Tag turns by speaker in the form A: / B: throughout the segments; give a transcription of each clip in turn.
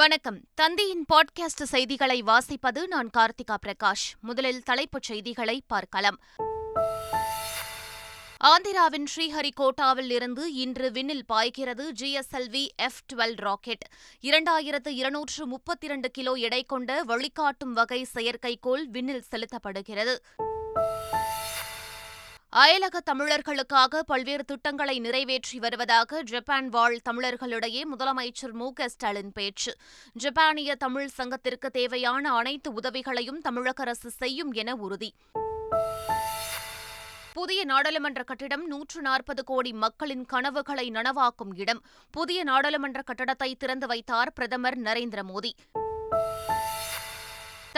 A: வணக்கம் தந்தையின் பாட்காஸ்ட் செய்திகளை வாசிப்பது நான் கார்த்திகா பிரகாஷ் முதலில் தலைப்புச் செய்திகளை பார்க்கலாம் ஆந்திராவின் ஸ்ரீஹரிகோட்டாவில் இருந்து இன்று விண்ணில் பாய்கிறது ஜிஎஸ்எல்வி எஃப் டுவெல் ராக்கெட் இரண்டாயிரத்து இருநூற்று முப்பத்தி இரண்டு கிலோ எடை கொண்ட வழிகாட்டும் வகை செயற்கைக்கோள் விண்ணில் செலுத்தப்படுகிறது அயலக தமிழர்களுக்காக பல்வேறு திட்டங்களை நிறைவேற்றி வருவதாக ஜப்பான் வாழ் தமிழர்களிடையே முதலமைச்சர் மு க ஸ்டாலின் பேச்சு ஜப்பானிய தமிழ் சங்கத்திற்கு தேவையான அனைத்து உதவிகளையும் தமிழக அரசு செய்யும் என உறுதி புதிய நாடாளுமன்ற கட்டிடம் நூற்று நாற்பது கோடி மக்களின் கனவுகளை நனவாக்கும் இடம் புதிய நாடாளுமன்ற கட்டடத்தை திறந்து வைத்தார் பிரதமர் நரேந்திர மோடி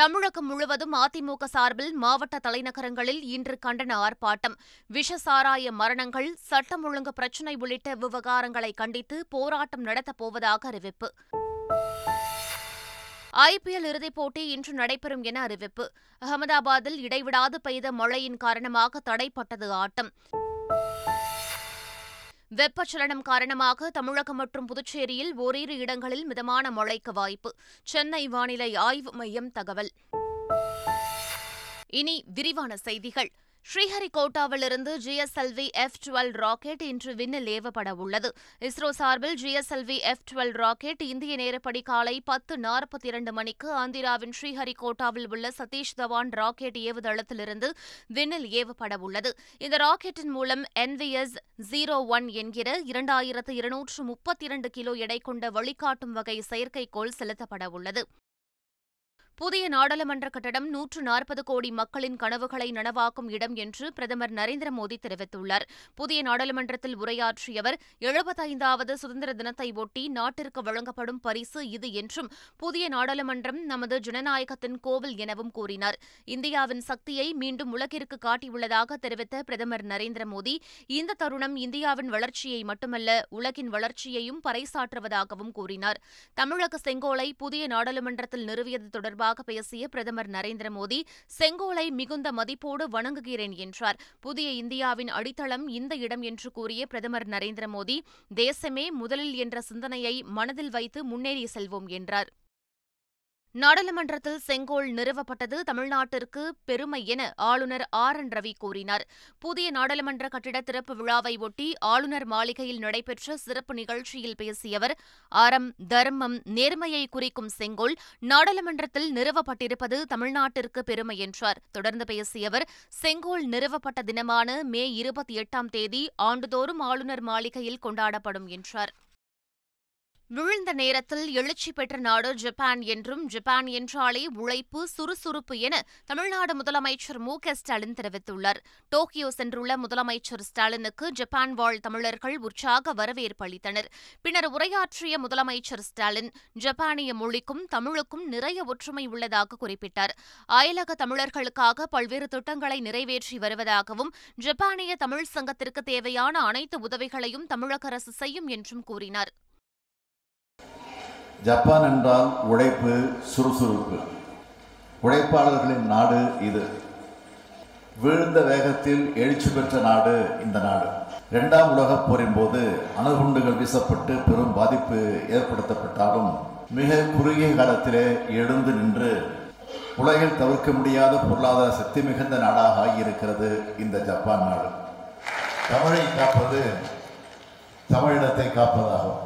A: தமிழகம் முழுவதும் அதிமுக சார்பில் மாவட்ட தலைநகரங்களில் இன்று கண்டன ஆர்ப்பாட்டம் விஷசாராய மரணங்கள் சட்டம் ஒழுங்கு பிரச்சினை உள்ளிட்ட விவகாரங்களை கண்டித்து போராட்டம் நடத்தப்போவதாக அறிவிப்பு ஐபிஎல் இறுதிப் போட்டி இன்று நடைபெறும் என அறிவிப்பு அகமதாபாத்தில் இடைவிடாது பெய்த மழையின் காரணமாக தடைப்பட்டது ஆட்டம் வெப்பச்சலனம் காரணமாக தமிழகம் மற்றும் புதுச்சேரியில் ஓரிரு இடங்களில் மிதமான மழைக்கு வாய்ப்பு சென்னை வானிலை ஆய்வு மையம் தகவல் இனி விரிவான செய்திகள் ஸ்ரீஹரிகோட்டாவிலிருந்து ஜிஎஸ்எல்வி எஃப் டுவெல் ராக்கெட் இன்று விண்ணில் ஏவப்பட உள்ளது இஸ்ரோ சார்பில் ஜிஎஸ்எல்வி எஃப் டுவெல் ராக்கெட் இந்திய நேரப்படி காலை பத்து நாற்பத்தி இரண்டு மணிக்கு ஆந்திராவின் ஸ்ரீஹரிகோட்டாவில் உள்ள சதீஷ் தவான் ராக்கெட் ஏவுதளத்திலிருந்து விண்ணில் ஏவப்பட உள்ளது இந்த ராக்கெட்டின் மூலம் என்விஎஸ் ஜீரோ ஒன் என்கிற இரண்டாயிரத்து இருநூற்று முப்பத்தி இரண்டு கிலோ எடை கொண்ட வழிகாட்டும் வகை செயற்கைக்கோள் செலுத்தப்பட உள்ளது புதிய நாடாளுமன்ற கட்டடம் நூற்று நாற்பது கோடி மக்களின் கனவுகளை நனவாக்கும் இடம் என்று பிரதமர் நரேந்திர மோடி தெரிவித்துள்ளார் புதிய நாடாளுமன்றத்தில் உரையாற்றிய அவர் எழுபத்தைந்தாவது சுதந்திர தினத்தை ஒட்டி நாட்டிற்கு வழங்கப்படும் பரிசு இது என்றும் புதிய நாடாளுமன்றம் நமது ஜனநாயகத்தின் கோவில் எனவும் கூறினார் இந்தியாவின் சக்தியை மீண்டும் உலகிற்கு காட்டியுள்ளதாக தெரிவித்த பிரதமர் நரேந்திர மோடி இந்த தருணம் இந்தியாவின் வளர்ச்சியை மட்டுமல்ல உலகின் வளர்ச்சியையும் பறைசாற்றுவதாகவும் கூறினார் தமிழக செங்கோலை புதிய நாடாளுமன்றத்தில் நிறுவியது தொடர்பாக தொடர்பாக பேசிய பிரதமர் நரேந்திர மோடி செங்கோலை மிகுந்த மதிப்போடு வணங்குகிறேன் என்றார் புதிய இந்தியாவின் அடித்தளம் இந்த இடம் என்று கூறிய பிரதமர் நரேந்திர மோடி தேசமே முதலில் என்ற சிந்தனையை மனதில் வைத்து முன்னேறி செல்வோம் என்றார் நாடாளுமன்றத்தில் செங்கோல் நிறுவப்பட்டது தமிழ்நாட்டிற்கு பெருமை என ஆளுநர் ஆர் என் ரவி கூறினார் புதிய நாடாளுமன்ற கட்டிட திறப்பு விழாவை ஒட்டி ஆளுநர் மாளிகையில் நடைபெற்ற சிறப்பு நிகழ்ச்சியில் பேசிய அவர் அறம் தர்மம் நேர்மையை குறிக்கும் செங்கோல் நாடாளுமன்றத்தில் நிறுவப்பட்டிருப்பது தமிழ்நாட்டிற்கு பெருமை என்றார் தொடர்ந்து பேசிய அவர் செங்கோல் நிறுவப்பட்ட தினமான மே இருபத்தி எட்டாம் தேதி ஆண்டுதோறும் ஆளுநர் மாளிகையில் கொண்டாடப்படும் என்றார் விழுந்த நேரத்தில் எழுச்சி பெற்ற நாடு ஜப்பான் என்றும் ஜப்பான் என்றாலே உழைப்பு சுறுசுறுப்பு என தமிழ்நாடு முதலமைச்சர் மு ஸ்டாலின் தெரிவித்துள்ளார் டோக்கியோ சென்றுள்ள முதலமைச்சர் ஸ்டாலினுக்கு ஜப்பான் வாழ் தமிழர்கள் உற்சாக வரவேற்பு அளித்தனர் பின்னர் உரையாற்றிய முதலமைச்சர் ஸ்டாலின் ஜப்பானிய மொழிக்கும் தமிழுக்கும் நிறைய ஒற்றுமை உள்ளதாக குறிப்பிட்டார் அயலக தமிழர்களுக்காக பல்வேறு திட்டங்களை நிறைவேற்றி வருவதாகவும் ஜப்பானிய தமிழ் சங்கத்திற்கு தேவையான அனைத்து உதவிகளையும் தமிழக அரசு செய்யும் என்றும் கூறினார்
B: ஜப்பான் என்றால் உழைப்பு சுறுசுறுப்பு உழைப்பாளர்களின் நாடு இது வீழ்ந்த வேகத்தில் எழுச்சி பெற்ற நாடு இந்த நாடு இரண்டாம் உலகப் போரின் போது அணுகுண்டுகள் வீசப்பட்டு பெரும் பாதிப்பு ஏற்படுத்தப்பட்டாலும் மிக குறுகிய காலத்திலே எழுந்து நின்று உலகில் தவிர்க்க முடியாத பொருளாதார சக்தி மிகுந்த நாடாக ஆகியிருக்கிறது இந்த ஜப்பான் நாடு தமிழை காப்பது தமிழினத்தை காப்பதாகும்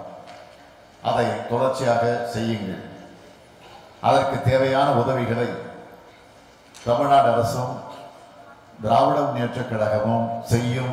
B: அதை தொடர்ச்சியாக செய்யுங்கள் அதற்கு தேவையான உதவிகளை தமிழ்நாடு அரசும் திராவிட முன்னேற்ற கழகமும் செய்யும்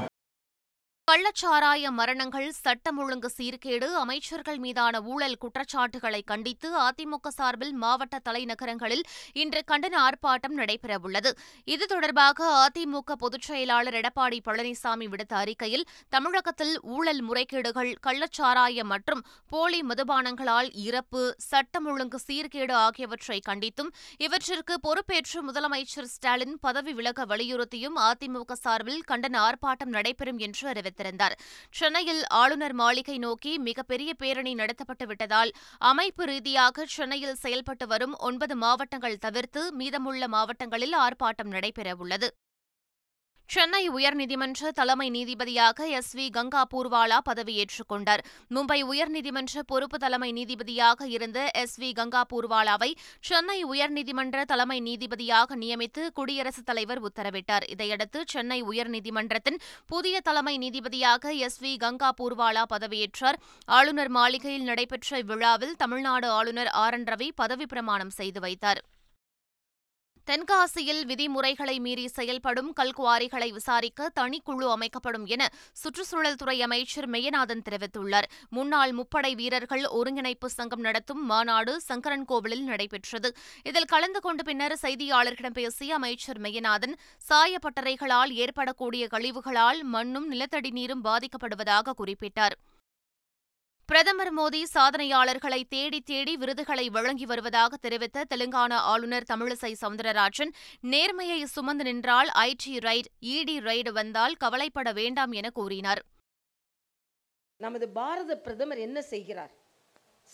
A: கள்ளச்சாராய மரணங்கள் சட்டம் ஒழுங்கு சீர்கேடு அமைச்சர்கள் மீதான ஊழல் குற்றச்சாட்டுகளை கண்டித்து அதிமுக சார்பில் மாவட்ட தலைநகரங்களில் இன்று கண்டன ஆர்ப்பாட்டம் நடைபெறவுள்ளது இது தொடர்பாக அதிமுக பொதுச் செயலாளர் எடப்பாடி பழனிசாமி விடுத்த அறிக்கையில் தமிழகத்தில் ஊழல் முறைகேடுகள் கள்ளச்சாராய மற்றும் போலி மதுபானங்களால் இறப்பு சட்டம் ஒழுங்கு சீர்கேடு ஆகியவற்றை கண்டித்தும் இவற்றிற்கு பொறுப்பேற்று முதலமைச்சர் ஸ்டாலின் பதவி விலக வலியுறுத்தியும் அதிமுக சார்பில் கண்டன ஆர்ப்பாட்டம் நடைபெறும் என்று அறிவித்தார் திறந்தார் சென்னையில் ஆளுநர் மாளிகை நோக்கி மிகப்பெரிய பேரணி நடத்தப்பட்டு விட்டதால் அமைப்பு ரீதியாக சென்னையில் செயல்பட்டு வரும் ஒன்பது மாவட்டங்கள் தவிர்த்து மீதமுள்ள மாவட்டங்களில் ஆர்ப்பாட்டம் நடைபெறவுள்ளது சென்னை உயர்நீதிமன்ற தலைமை நீதிபதியாக எஸ் வி கங்கா பூர்வாலா பதவியேற்றுக் கொண்டார் மும்பை உயர்நீதிமன்ற பொறுப்பு தலைமை நீதிபதியாக இருந்த எஸ் வி கங்கா பூர்வாலாவை சென்னை உயர்நீதிமன்ற தலைமை நீதிபதியாக நியமித்து குடியரசுத் தலைவர் உத்தரவிட்டார் இதையடுத்து சென்னை உயர்நீதிமன்றத்தின் புதிய தலைமை நீதிபதியாக எஸ் வி கங்கா பூர்வாலா பதவியேற்றார் ஆளுநர் மாளிகையில் நடைபெற்ற விழாவில் தமிழ்நாடு ஆளுநர் ஆர் என் ரவி பதவி பிரமாணம் செய்து வைத்தார் தென்காசியில் விதிமுறைகளை மீறி செயல்படும் கல்குவாரிகளை விசாரிக்க தனிக்குழு அமைக்கப்படும் என சுற்றுச்சூழல் துறை அமைச்சர் மெய்யநாதன் தெரிவித்துள்ளார் முன்னாள் முப்படை வீரர்கள் ஒருங்கிணைப்பு சங்கம் நடத்தும் மாநாடு சங்கரன்கோவிலில் நடைபெற்றது இதில் கலந்து கொண்ட பின்னர் செய்தியாளர்களிடம் பேசிய அமைச்சர் மெய்யநாதன் சாயப்பட்டறைகளால் ஏற்படக்கூடிய கழிவுகளால் மண்ணும் நிலத்தடி நீரும் பாதிக்கப்படுவதாக குறிப்பிட்டார் பிரதமர் மோடி சாதனையாளர்களை தேடி தேடி விருதுகளை வழங்கி வருவதாக தெரிவித்த தெலுங்கானா ஆளுநர் தமிழிசை சவுந்தரராஜன் நேர்மையை சுமந்து நின்றால் ஐடி ரைட் இடி ரைடு வந்தால் கவலைப்பட வேண்டாம் என கூறினார் நமது பாரத பிரதமர் என்ன செய்கிறார்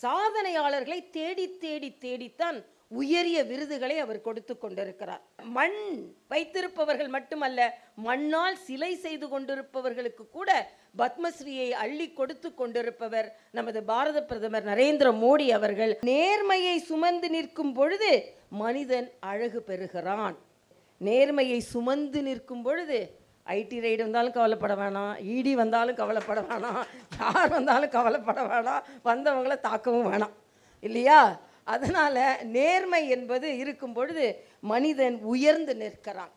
A: சாதனையாளர்களை தேடி தேடி
C: தேடித்தான் உயரிய விருதுகளை அவர் கொடுத்து கொண்டிருக்கிறார் மண் வைத்திருப்பவர்கள் மட்டுமல்ல மண்ணால் சிலை செய்து கொண்டிருப்பவர்களுக்கு கூட பத்மஸ்ரீயை அள்ளி கொடுத்து கொண்டிருப்பவர் நமது பாரத பிரதமர் நரேந்திர மோடி அவர்கள் நேர்மையை சுமந்து நிற்கும் பொழுது மனிதன் அழகு பெறுகிறான் நேர்மையை சுமந்து நிற்கும் பொழுது ஐடி ரைடு வந்தாலும் கவலைப்பட வேணாம் இடி வந்தாலும் கவலைப்பட வேணாம் யார் வந்தாலும் கவலைப்பட வேணாம் வந்தவங்களை தாக்கவும் வேணாம் இல்லையா அதனால் நேர்மை என்பது இருக்கும் பொழுது மனிதன் உயர்ந்து நிற்கிறான்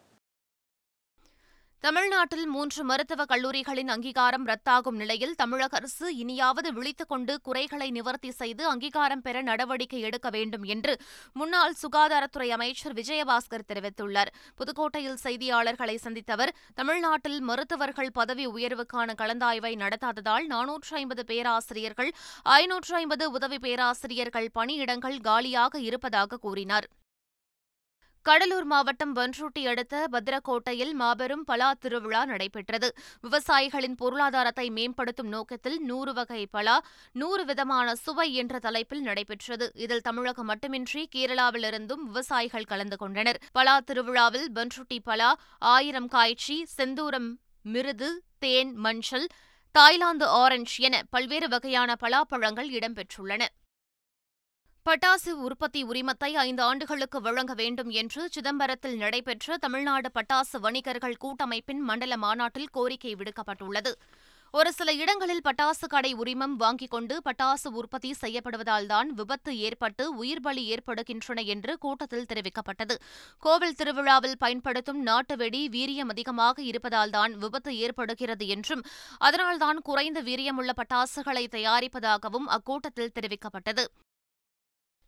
A: தமிழ்நாட்டில் மூன்று மருத்துவக் கல்லூரிகளின் அங்கீகாரம் ரத்தாகும் நிலையில் தமிழக அரசு இனியாவது விழித்துக் கொண்டு குறைகளை நிவர்த்தி செய்து அங்கீகாரம் பெற நடவடிக்கை எடுக்க வேண்டும் என்று முன்னாள் சுகாதாரத்துறை அமைச்சர் விஜயபாஸ்கர் தெரிவித்துள்ளார் புதுக்கோட்டையில் செய்தியாளர்களை சந்தித்த அவர் தமிழ்நாட்டில் மருத்துவர்கள் பதவி உயர்வுக்கான கலந்தாய்வை நடத்தாததால் நானூற்று ஐம்பது பேராசிரியர்கள் ஐநூற்று ஐம்பது உதவி பேராசிரியர்கள் பணியிடங்கள் காலியாக இருப்பதாக கூறினார் கடலூர் மாவட்டம் பன்ருட்டி அடுத்த பத்ரக்கோட்டையில் மாபெரும் பலா திருவிழா நடைபெற்றது விவசாயிகளின் பொருளாதாரத்தை மேம்படுத்தும் நோக்கத்தில் நூறு வகை பலா நூறு விதமான சுவை என்ற தலைப்பில் நடைபெற்றது இதில் தமிழகம் மட்டுமின்றி கேரளாவிலிருந்தும் விவசாயிகள் கலந்து கொண்டனர் பலா திருவிழாவில் பன்ருட்டி பலா ஆயிரம் காய்ச்சி செந்தூரம் மிருது தேன் மஞ்சள் தாய்லாந்து ஆரஞ்ச் என பல்வேறு வகையான பலாப்பழங்கள் இடம்பெற்றுள்ளன பட்டாசு உற்பத்தி உரிமத்தை ஐந்து ஆண்டுகளுக்கு வழங்க வேண்டும் என்று சிதம்பரத்தில் நடைபெற்ற தமிழ்நாடு பட்டாசு வணிகர்கள் கூட்டமைப்பின் மண்டல மாநாட்டில் கோரிக்கை விடுக்கப்பட்டுள்ளது ஒரு சில இடங்களில் பட்டாசு கடை உரிமம் வாங்கிக் கொண்டு பட்டாசு உற்பத்தி செய்யப்படுவதால்தான் விபத்து ஏற்பட்டு உயிர் பலி ஏற்படுகின்றன என்று கூட்டத்தில் தெரிவிக்கப்பட்டது கோவில் திருவிழாவில் பயன்படுத்தும் நாட்டு வெடி வீரியம் அதிகமாக இருப்பதால்தான் விபத்து ஏற்படுகிறது என்றும் அதனால்தான் குறைந்த வீரியமுள்ள பட்டாசுகளை தயாரிப்பதாகவும் அக்கூட்டத்தில் தெரிவிக்கப்பட்டது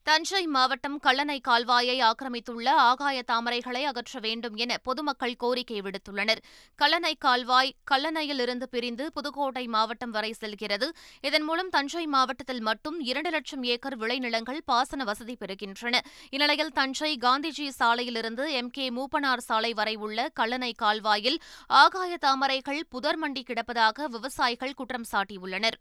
A: தஞ்சை மாவட்டம் கல்லணை கால்வாயை ஆக்கிரமித்துள்ள ஆகாய தாமரைகளை அகற்ற வேண்டும் என பொதுமக்கள் கோரிக்கை விடுத்துள்ளனர் கல்லணை கால்வாய் கல்லணையில் இருந்து பிரிந்து புதுக்கோட்டை மாவட்டம் வரை செல்கிறது இதன் மூலம் தஞ்சை மாவட்டத்தில் மட்டும் இரண்டு லட்சம் ஏக்கர் விளைநிலங்கள் பாசன வசதி பெறுகின்றன இந்நிலையில் தஞ்சை காந்திஜி சாலையிலிருந்து எம் கே மூப்பனார் சாலை வரை உள்ள கல்லணை கால்வாயில் ஆகாய தாமரைகள் புதர்மண்டி கிடப்பதாக விவசாயிகள் குற்றம் சாட்டியுள்ளனர்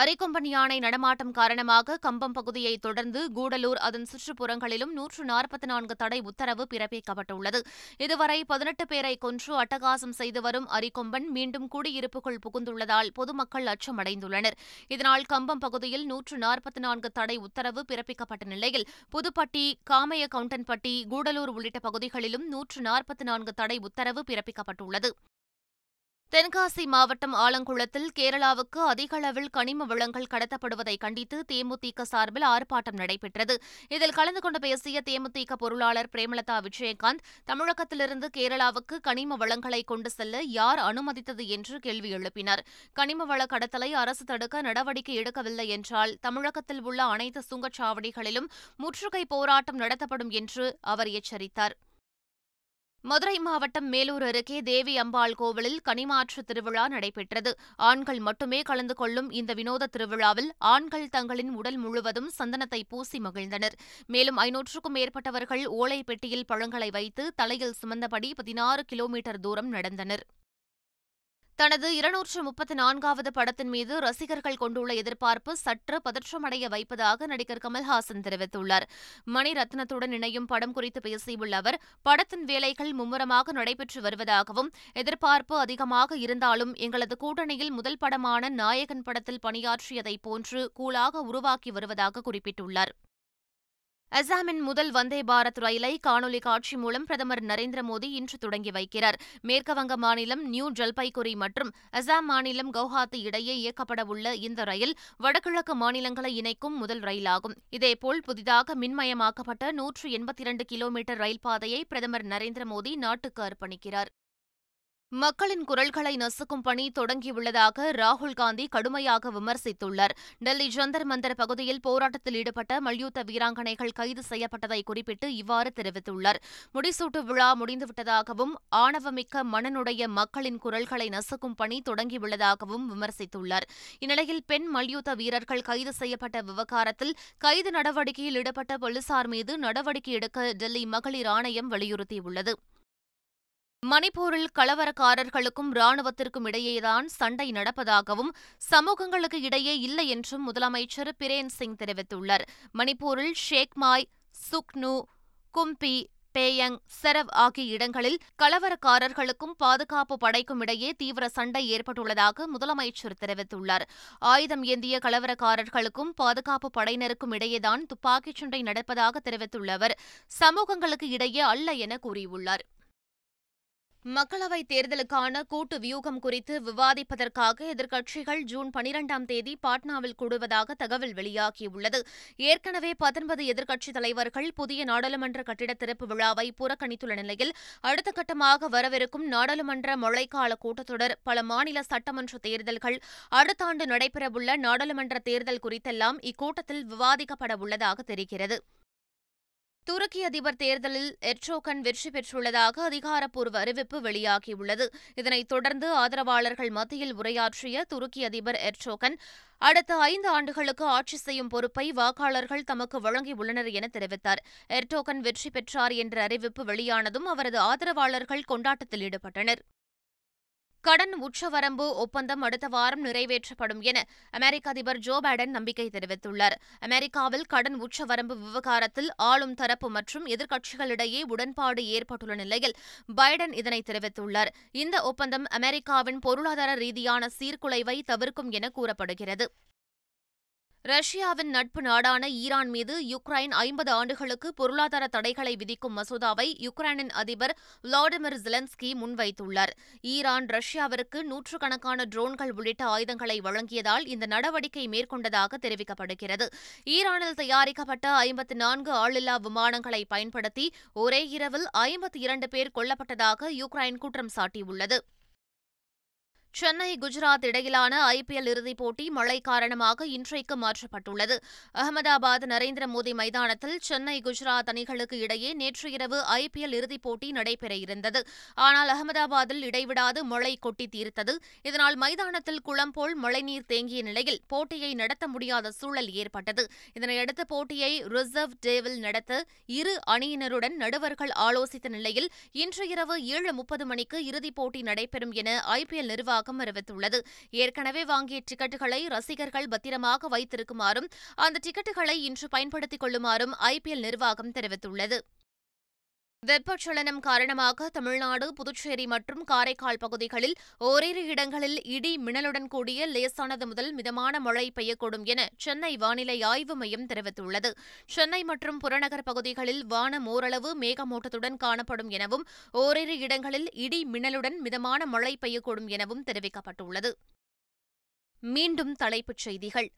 A: அரைக்கொம்பன் யானை நடமாட்டம் காரணமாக கம்பம் பகுதியை தொடர்ந்து கூடலூர் அதன் சுற்றுப்புறங்களிலும் நூற்று நாற்பத்தி நான்கு தடை உத்தரவு பிறப்பிக்கப்பட்டுள்ளது இதுவரை பதினெட்டு பேரை கொன்று அட்டகாசம் செய்து வரும் அரிக்கொம்பன் மீண்டும் குடியிருப்புகள் புகுந்துள்ளதால் பொதுமக்கள் அச்சமடைந்துள்ளனர் இதனால் கம்பம் பகுதியில் நூற்று நாற்பத்தி நான்கு தடை உத்தரவு பிறப்பிக்கப்பட்ட நிலையில் புதுப்பட்டி காமைய கவுண்டன்பட்டி கூடலூர் உள்ளிட்ட பகுதிகளிலும் நூற்று நாற்பத்தி நான்கு தடை உத்தரவு பிறப்பிக்கப்பட்டுள்ளது தென்காசி மாவட்டம் ஆலங்குளத்தில் கேரளாவுக்கு அதிக அளவில் கனிம வளங்கள் கடத்தப்படுவதை கண்டித்து தேமுதிக சார்பில் ஆர்ப்பாட்டம் நடைபெற்றது இதில் கலந்து கொண்டு பேசிய தேமுதிக பொருளாளர் பிரேமலதா விஜயகாந்த் தமிழகத்திலிருந்து கேரளாவுக்கு கனிம வளங்களை கொண்டு செல்ல யார் அனுமதித்தது என்று கேள்வி எழுப்பினர் கனிம வள கடத்தலை அரசு தடுக்க நடவடிக்கை எடுக்கவில்லை என்றால் தமிழகத்தில் உள்ள அனைத்து சுங்கச்சாவடிகளிலும் முற்றுகை போராட்டம் நடத்தப்படும் என்று அவர் எச்சரித்தார் மதுரை மாவட்டம் மேலூர் அருகே தேவி அம்பாள் கோவிலில் கனிமாற்று திருவிழா நடைபெற்றது ஆண்கள் மட்டுமே கலந்து கொள்ளும் இந்த வினோத திருவிழாவில் ஆண்கள் தங்களின் உடல் முழுவதும் சந்தனத்தை பூசி மகிழ்ந்தனர் மேலும் ஐநூற்றுக்கும் மேற்பட்டவர்கள் ஓலை பெட்டியில் பழங்களை வைத்து தலையில் சுமந்தபடி பதினாறு கிலோமீட்டர் தூரம் நடந்தனர் தனது இருநூற்று முப்பத்தி நான்காவது படத்தின் மீது ரசிகர்கள் கொண்டுள்ள எதிர்பார்ப்பு சற்று பதற்றமடைய வைப்பதாக நடிகர் கமல்ஹாசன் தெரிவித்துள்ளார் மணிரத்னத்துடன் இணையும் படம் குறித்து பேசியுள்ள அவர் படத்தின் வேலைகள் மும்முரமாக நடைபெற்று வருவதாகவும் எதிர்பார்ப்பு அதிகமாக இருந்தாலும் எங்களது கூட்டணியில் முதல் படமான நாயகன் படத்தில் பணியாற்றியதைப் போன்று கூலாக உருவாக்கி வருவதாக குறிப்பிட்டுள்ளார் அசாமின் முதல் வந்தே பாரத் ரயிலை காணொலி காட்சி மூலம் பிரதமர் நரேந்திர மோடி இன்று தொடங்கி வைக்கிறார் மேற்குவங்க மாநிலம் நியூ ஜல்பைகுரி மற்றும் அசாம் மாநிலம் கவுஹாத்தி இடையே இயக்கப்படவுள்ள இந்த ரயில் வடகிழக்கு மாநிலங்களை இணைக்கும் முதல் ரயிலாகும் இதேபோல் புதிதாக மின்மயமாக்கப்பட்ட நூற்று எண்பத்தி இரண்டு கிலோமீட்டர் ரயில் பாதையை பிரதமர் நரேந்திர மோடி நாட்டுக்கு அர்ப்பணிக்கிறார் மக்களின் குரல்களை நசுக்கும் பணி தொடங்கியுள்ளதாக ராகுல் காந்தி கடுமையாக விமர்சித்துள்ளார் டெல்லி ஜந்தர் மந்தர் பகுதியில் போராட்டத்தில் ஈடுபட்ட மல்யுத்த வீராங்கனைகள் கைது செய்யப்பட்டதை குறிப்பிட்டு இவ்வாறு தெரிவித்துள்ளார் முடிசூட்டு விழா முடிந்துவிட்டதாகவும் ஆணவமிக்க மனனுடைய மக்களின் குரல்களை நசுக்கும் பணி தொடங்கியுள்ளதாகவும் விமர்சித்துள்ளார் இந்நிலையில் பெண் மல்யுத்த வீரர்கள் கைது செய்யப்பட்ட விவகாரத்தில் கைது நடவடிக்கையில் ஈடுபட்ட போலீசார் மீது நடவடிக்கை எடுக்க டெல்லி மகளிர் ஆணையம் வலியுறுத்தியுள்ளது மணிப்பூரில் கலவரக்காரர்களுக்கும் ராணுவத்திற்கும் இடையேதான் சண்டை நடப்பதாகவும் சமூகங்களுக்கு இடையே இல்லை என்றும் முதலமைச்சர் பிரேன் சிங் தெரிவித்துள்ளார் மணிப்பூரில் ஷேக்மாய் சுக்னு கும்பி பேயங் செரவ் ஆகிய இடங்களில் கலவரக்காரர்களுக்கும் பாதுகாப்பு படைக்கும் இடையே தீவிர சண்டை ஏற்பட்டுள்ளதாக முதலமைச்சர் தெரிவித்துள்ளார் ஆயுதம் ஏந்திய கலவரக்காரர்களுக்கும் பாதுகாப்பு படையினருக்கும் இடையேதான் துப்பாக்கிச் சண்டை நடப்பதாக தெரிவித்துள்ள அவர் சமூகங்களுக்கு இடையே அல்ல என கூறியுள்ளார் மக்களவைத் தேர்தலுக்கான கூட்டு வியூகம் குறித்து விவாதிப்பதற்காக எதிர்க்கட்சிகள் ஜூன் பனிரெண்டாம் தேதி பாட்னாவில் கூடுவதாக தகவல் வெளியாகியுள்ளது ஏற்கனவே பத்தொன்பது எதிர்க்கட்சித் தலைவர்கள் புதிய நாடாளுமன்ற கட்டிட திறப்பு விழாவை புறக்கணித்துள்ள நிலையில் அடுத்த கட்டமாக வரவிருக்கும் நாடாளுமன்ற மழைக்கால கூட்டத்தொடர் பல மாநில சட்டமன்ற தேர்தல்கள் அடுத்த ஆண்டு நடைபெறவுள்ள நாடாளுமன்ற தேர்தல் குறித்தெல்லாம் இக்கூட்டத்தில் விவாதிக்கப்பட உள்ளதாக தெரிகிறது துருக்கி அதிபர் தேர்தலில் எர்டோகன் வெற்றி பெற்றுள்ளதாக அதிகாரப்பூர்வ அறிவிப்பு வெளியாகியுள்ளது இதனைத் தொடர்ந்து ஆதரவாளர்கள் மத்தியில் உரையாற்றிய துருக்கி அதிபர் எர்டோகன் அடுத்த ஐந்து ஆண்டுகளுக்கு ஆட்சி செய்யும் பொறுப்பை வாக்காளர்கள் தமக்கு வழங்கியுள்ளனர் என தெரிவித்தார் எர்டோகன் வெற்றி பெற்றார் என்ற அறிவிப்பு வெளியானதும் அவரது ஆதரவாளர்கள் கொண்டாட்டத்தில் ஈடுபட்டனர் கடன் உச்சவரம்பு ஒப்பந்தம் அடுத்த வாரம் நிறைவேற்றப்படும் என அமெரிக்க அதிபர் ஜோ பைடன் நம்பிக்கை தெரிவித்துள்ளார் அமெரிக்காவில் கடன் உச்சவரம்பு விவகாரத்தில் ஆளும் தரப்பு மற்றும் எதிர்க்கட்சிகளிடையே உடன்பாடு ஏற்பட்டுள்ள நிலையில் பைடன் இதனை தெரிவித்துள்ளார் இந்த ஒப்பந்தம் அமெரிக்காவின் பொருளாதார ரீதியான சீர்குலைவை தவிர்க்கும் என கூறப்படுகிறது ரஷ்யாவின் நட்பு நாடான ஈரான் மீது யுக்ரைன் ஐம்பது ஆண்டுகளுக்கு பொருளாதார தடைகளை விதிக்கும் மசோதாவை யுக்ரைனின் அதிபர் விளாடிமிர் ஜிலன்ஸ்கி முன்வைத்துள்ளார் ஈரான் ரஷ்யாவிற்கு நூற்றுக்கணக்கான ட்ரோன்கள் உள்ளிட்ட ஆயுதங்களை வழங்கியதால் இந்த நடவடிக்கை மேற்கொண்டதாக தெரிவிக்கப்படுகிறது ஈரானில் தயாரிக்கப்பட்ட ஐம்பத்தி நான்கு ஆளில்லா விமானங்களை பயன்படுத்தி ஒரே இரவில் ஐம்பத்தி இரண்டு பேர் கொல்லப்பட்டதாக யுக்ரைன் குற்றம் சாட்டியுள்ளது சென்னை குஜராத் இடையிலான ஐபிஎல் இறுதிப் போட்டி மழை காரணமாக இன்றைக்கு மாற்றப்பட்டுள்ளது அகமதாபாத் நரேந்திர மோடி மைதானத்தில் சென்னை குஜராத் அணிகளுக்கு இடையே நேற்று இரவு ஐபிஎல் இறுதிப் போட்டி நடைபெற இருந்தது ஆனால் அகமதாபாத்தில் இடைவிடாது மழை கொட்டி தீர்த்தது இதனால் மைதானத்தில் குளம் போல் மழைநீர் தேங்கிய நிலையில் போட்டியை நடத்த முடியாத சூழல் ஏற்பட்டது இதனையடுத்து போட்டியை ரிசர்வ் டேவில் நடத்த இரு அணியினருடன் நடுவர்கள் ஆலோசித்த நிலையில் இன்று இரவு ஏழு முப்பது மணிக்கு இறுதிப் போட்டி நடைபெறும் என ஐபிஎல் நிர்வாகம் நிர்வாகம் அறிவித்துள்ளது ஏற்கனவே வாங்கிய டிக்கெட்டுகளை ரசிகர்கள் பத்திரமாக வைத்திருக்குமாறும் அந்த டிக்கெட்டுகளை இன்று பயன்படுத்திக் கொள்ளுமாறும் ஐ நிர்வாகம் தெரிவித்துள்ளது வெப்பச்சலனம் காரணமாக தமிழ்நாடு புதுச்சேரி மற்றும் காரைக்கால் பகுதிகளில் ஓரிரு இடங்களில் இடி மின்னலுடன் கூடிய லேசானது முதல் மிதமான மழை பெய்யக்கூடும் என சென்னை வானிலை ஆய்வு மையம் தெரிவித்துள்ளது சென்னை மற்றும் புறநகர் பகுதிகளில் வானம் ஓரளவு மேகமூட்டத்துடன் காணப்படும் எனவும் ஓரிரு இடங்களில் இடி மின்னலுடன் மிதமான மழை பெய்யக்கூடும் எனவும் தெரிவிக்கப்பட்டுள்ளது மீண்டும் தலைப்புச் செய்திகள்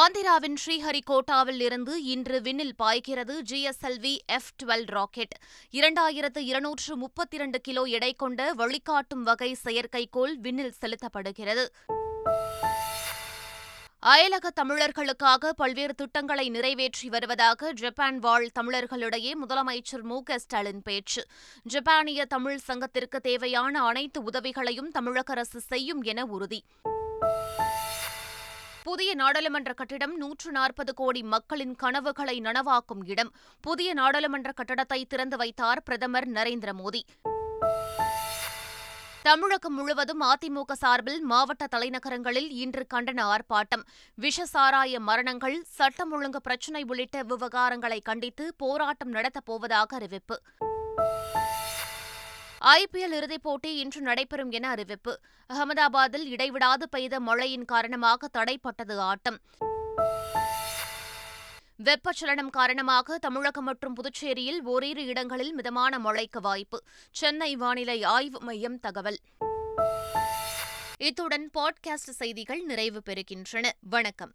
A: ஆந்திராவின் ஸ்ரீஹரிகோட்டாவில் இருந்து இன்று விண்ணில் பாய்கிறது ஜிஎஸ்எல்வி எஃப் டுவெல் ராக்கெட் இரண்டாயிரத்து இருநூற்று முப்பத்தி இரண்டு கிலோ எடை கொண்ட வழிகாட்டும் வகை செயற்கைக்கோள் விண்ணில் செலுத்தப்படுகிறது அயலக தமிழர்களுக்காக பல்வேறு திட்டங்களை நிறைவேற்றி வருவதாக ஜப்பான் வாழ் தமிழர்களிடையே முதலமைச்சர் மு க ஸ்டாலின் பேச்சு ஜப்பானிய தமிழ் சங்கத்திற்கு தேவையான அனைத்து உதவிகளையும் தமிழக அரசு செய்யும் என உறுதி புதிய நாடாளுமன்ற கட்டிடம் நூற்று நாற்பது கோடி மக்களின் கனவுகளை நனவாக்கும் இடம் புதிய நாடாளுமன்ற கட்டடத்தை திறந்து வைத்தார் பிரதமர் நரேந்திர மோடி தமிழகம் முழுவதும் அதிமுக சார்பில் மாவட்ட தலைநகரங்களில் இன்று கண்டன ஆர்ப்பாட்டம் விஷசாராய மரணங்கள் சட்டம் ஒழுங்கு பிரச்சினை உள்ளிட்ட விவகாரங்களை கண்டித்து போராட்டம் நடத்தப்போவதாக அறிவிப்பு ஐபிஎல் இறுதிப் போட்டி இன்று நடைபெறும் என அறிவிப்பு அகமதாபாத்தில் இடைவிடாது பெய்த மழையின் காரணமாக தடைப்பட்டது ஆட்டம் வெப்பச்சலனம் காரணமாக தமிழகம் மற்றும் புதுச்சேரியில் ஓரிரு இடங்களில் மிதமான மழைக்கு வாய்ப்பு சென்னை வானிலை ஆய்வு மையம் தகவல் இத்துடன் பாட்காஸ்ட் செய்திகள் நிறைவு பெறுகின்றன வணக்கம்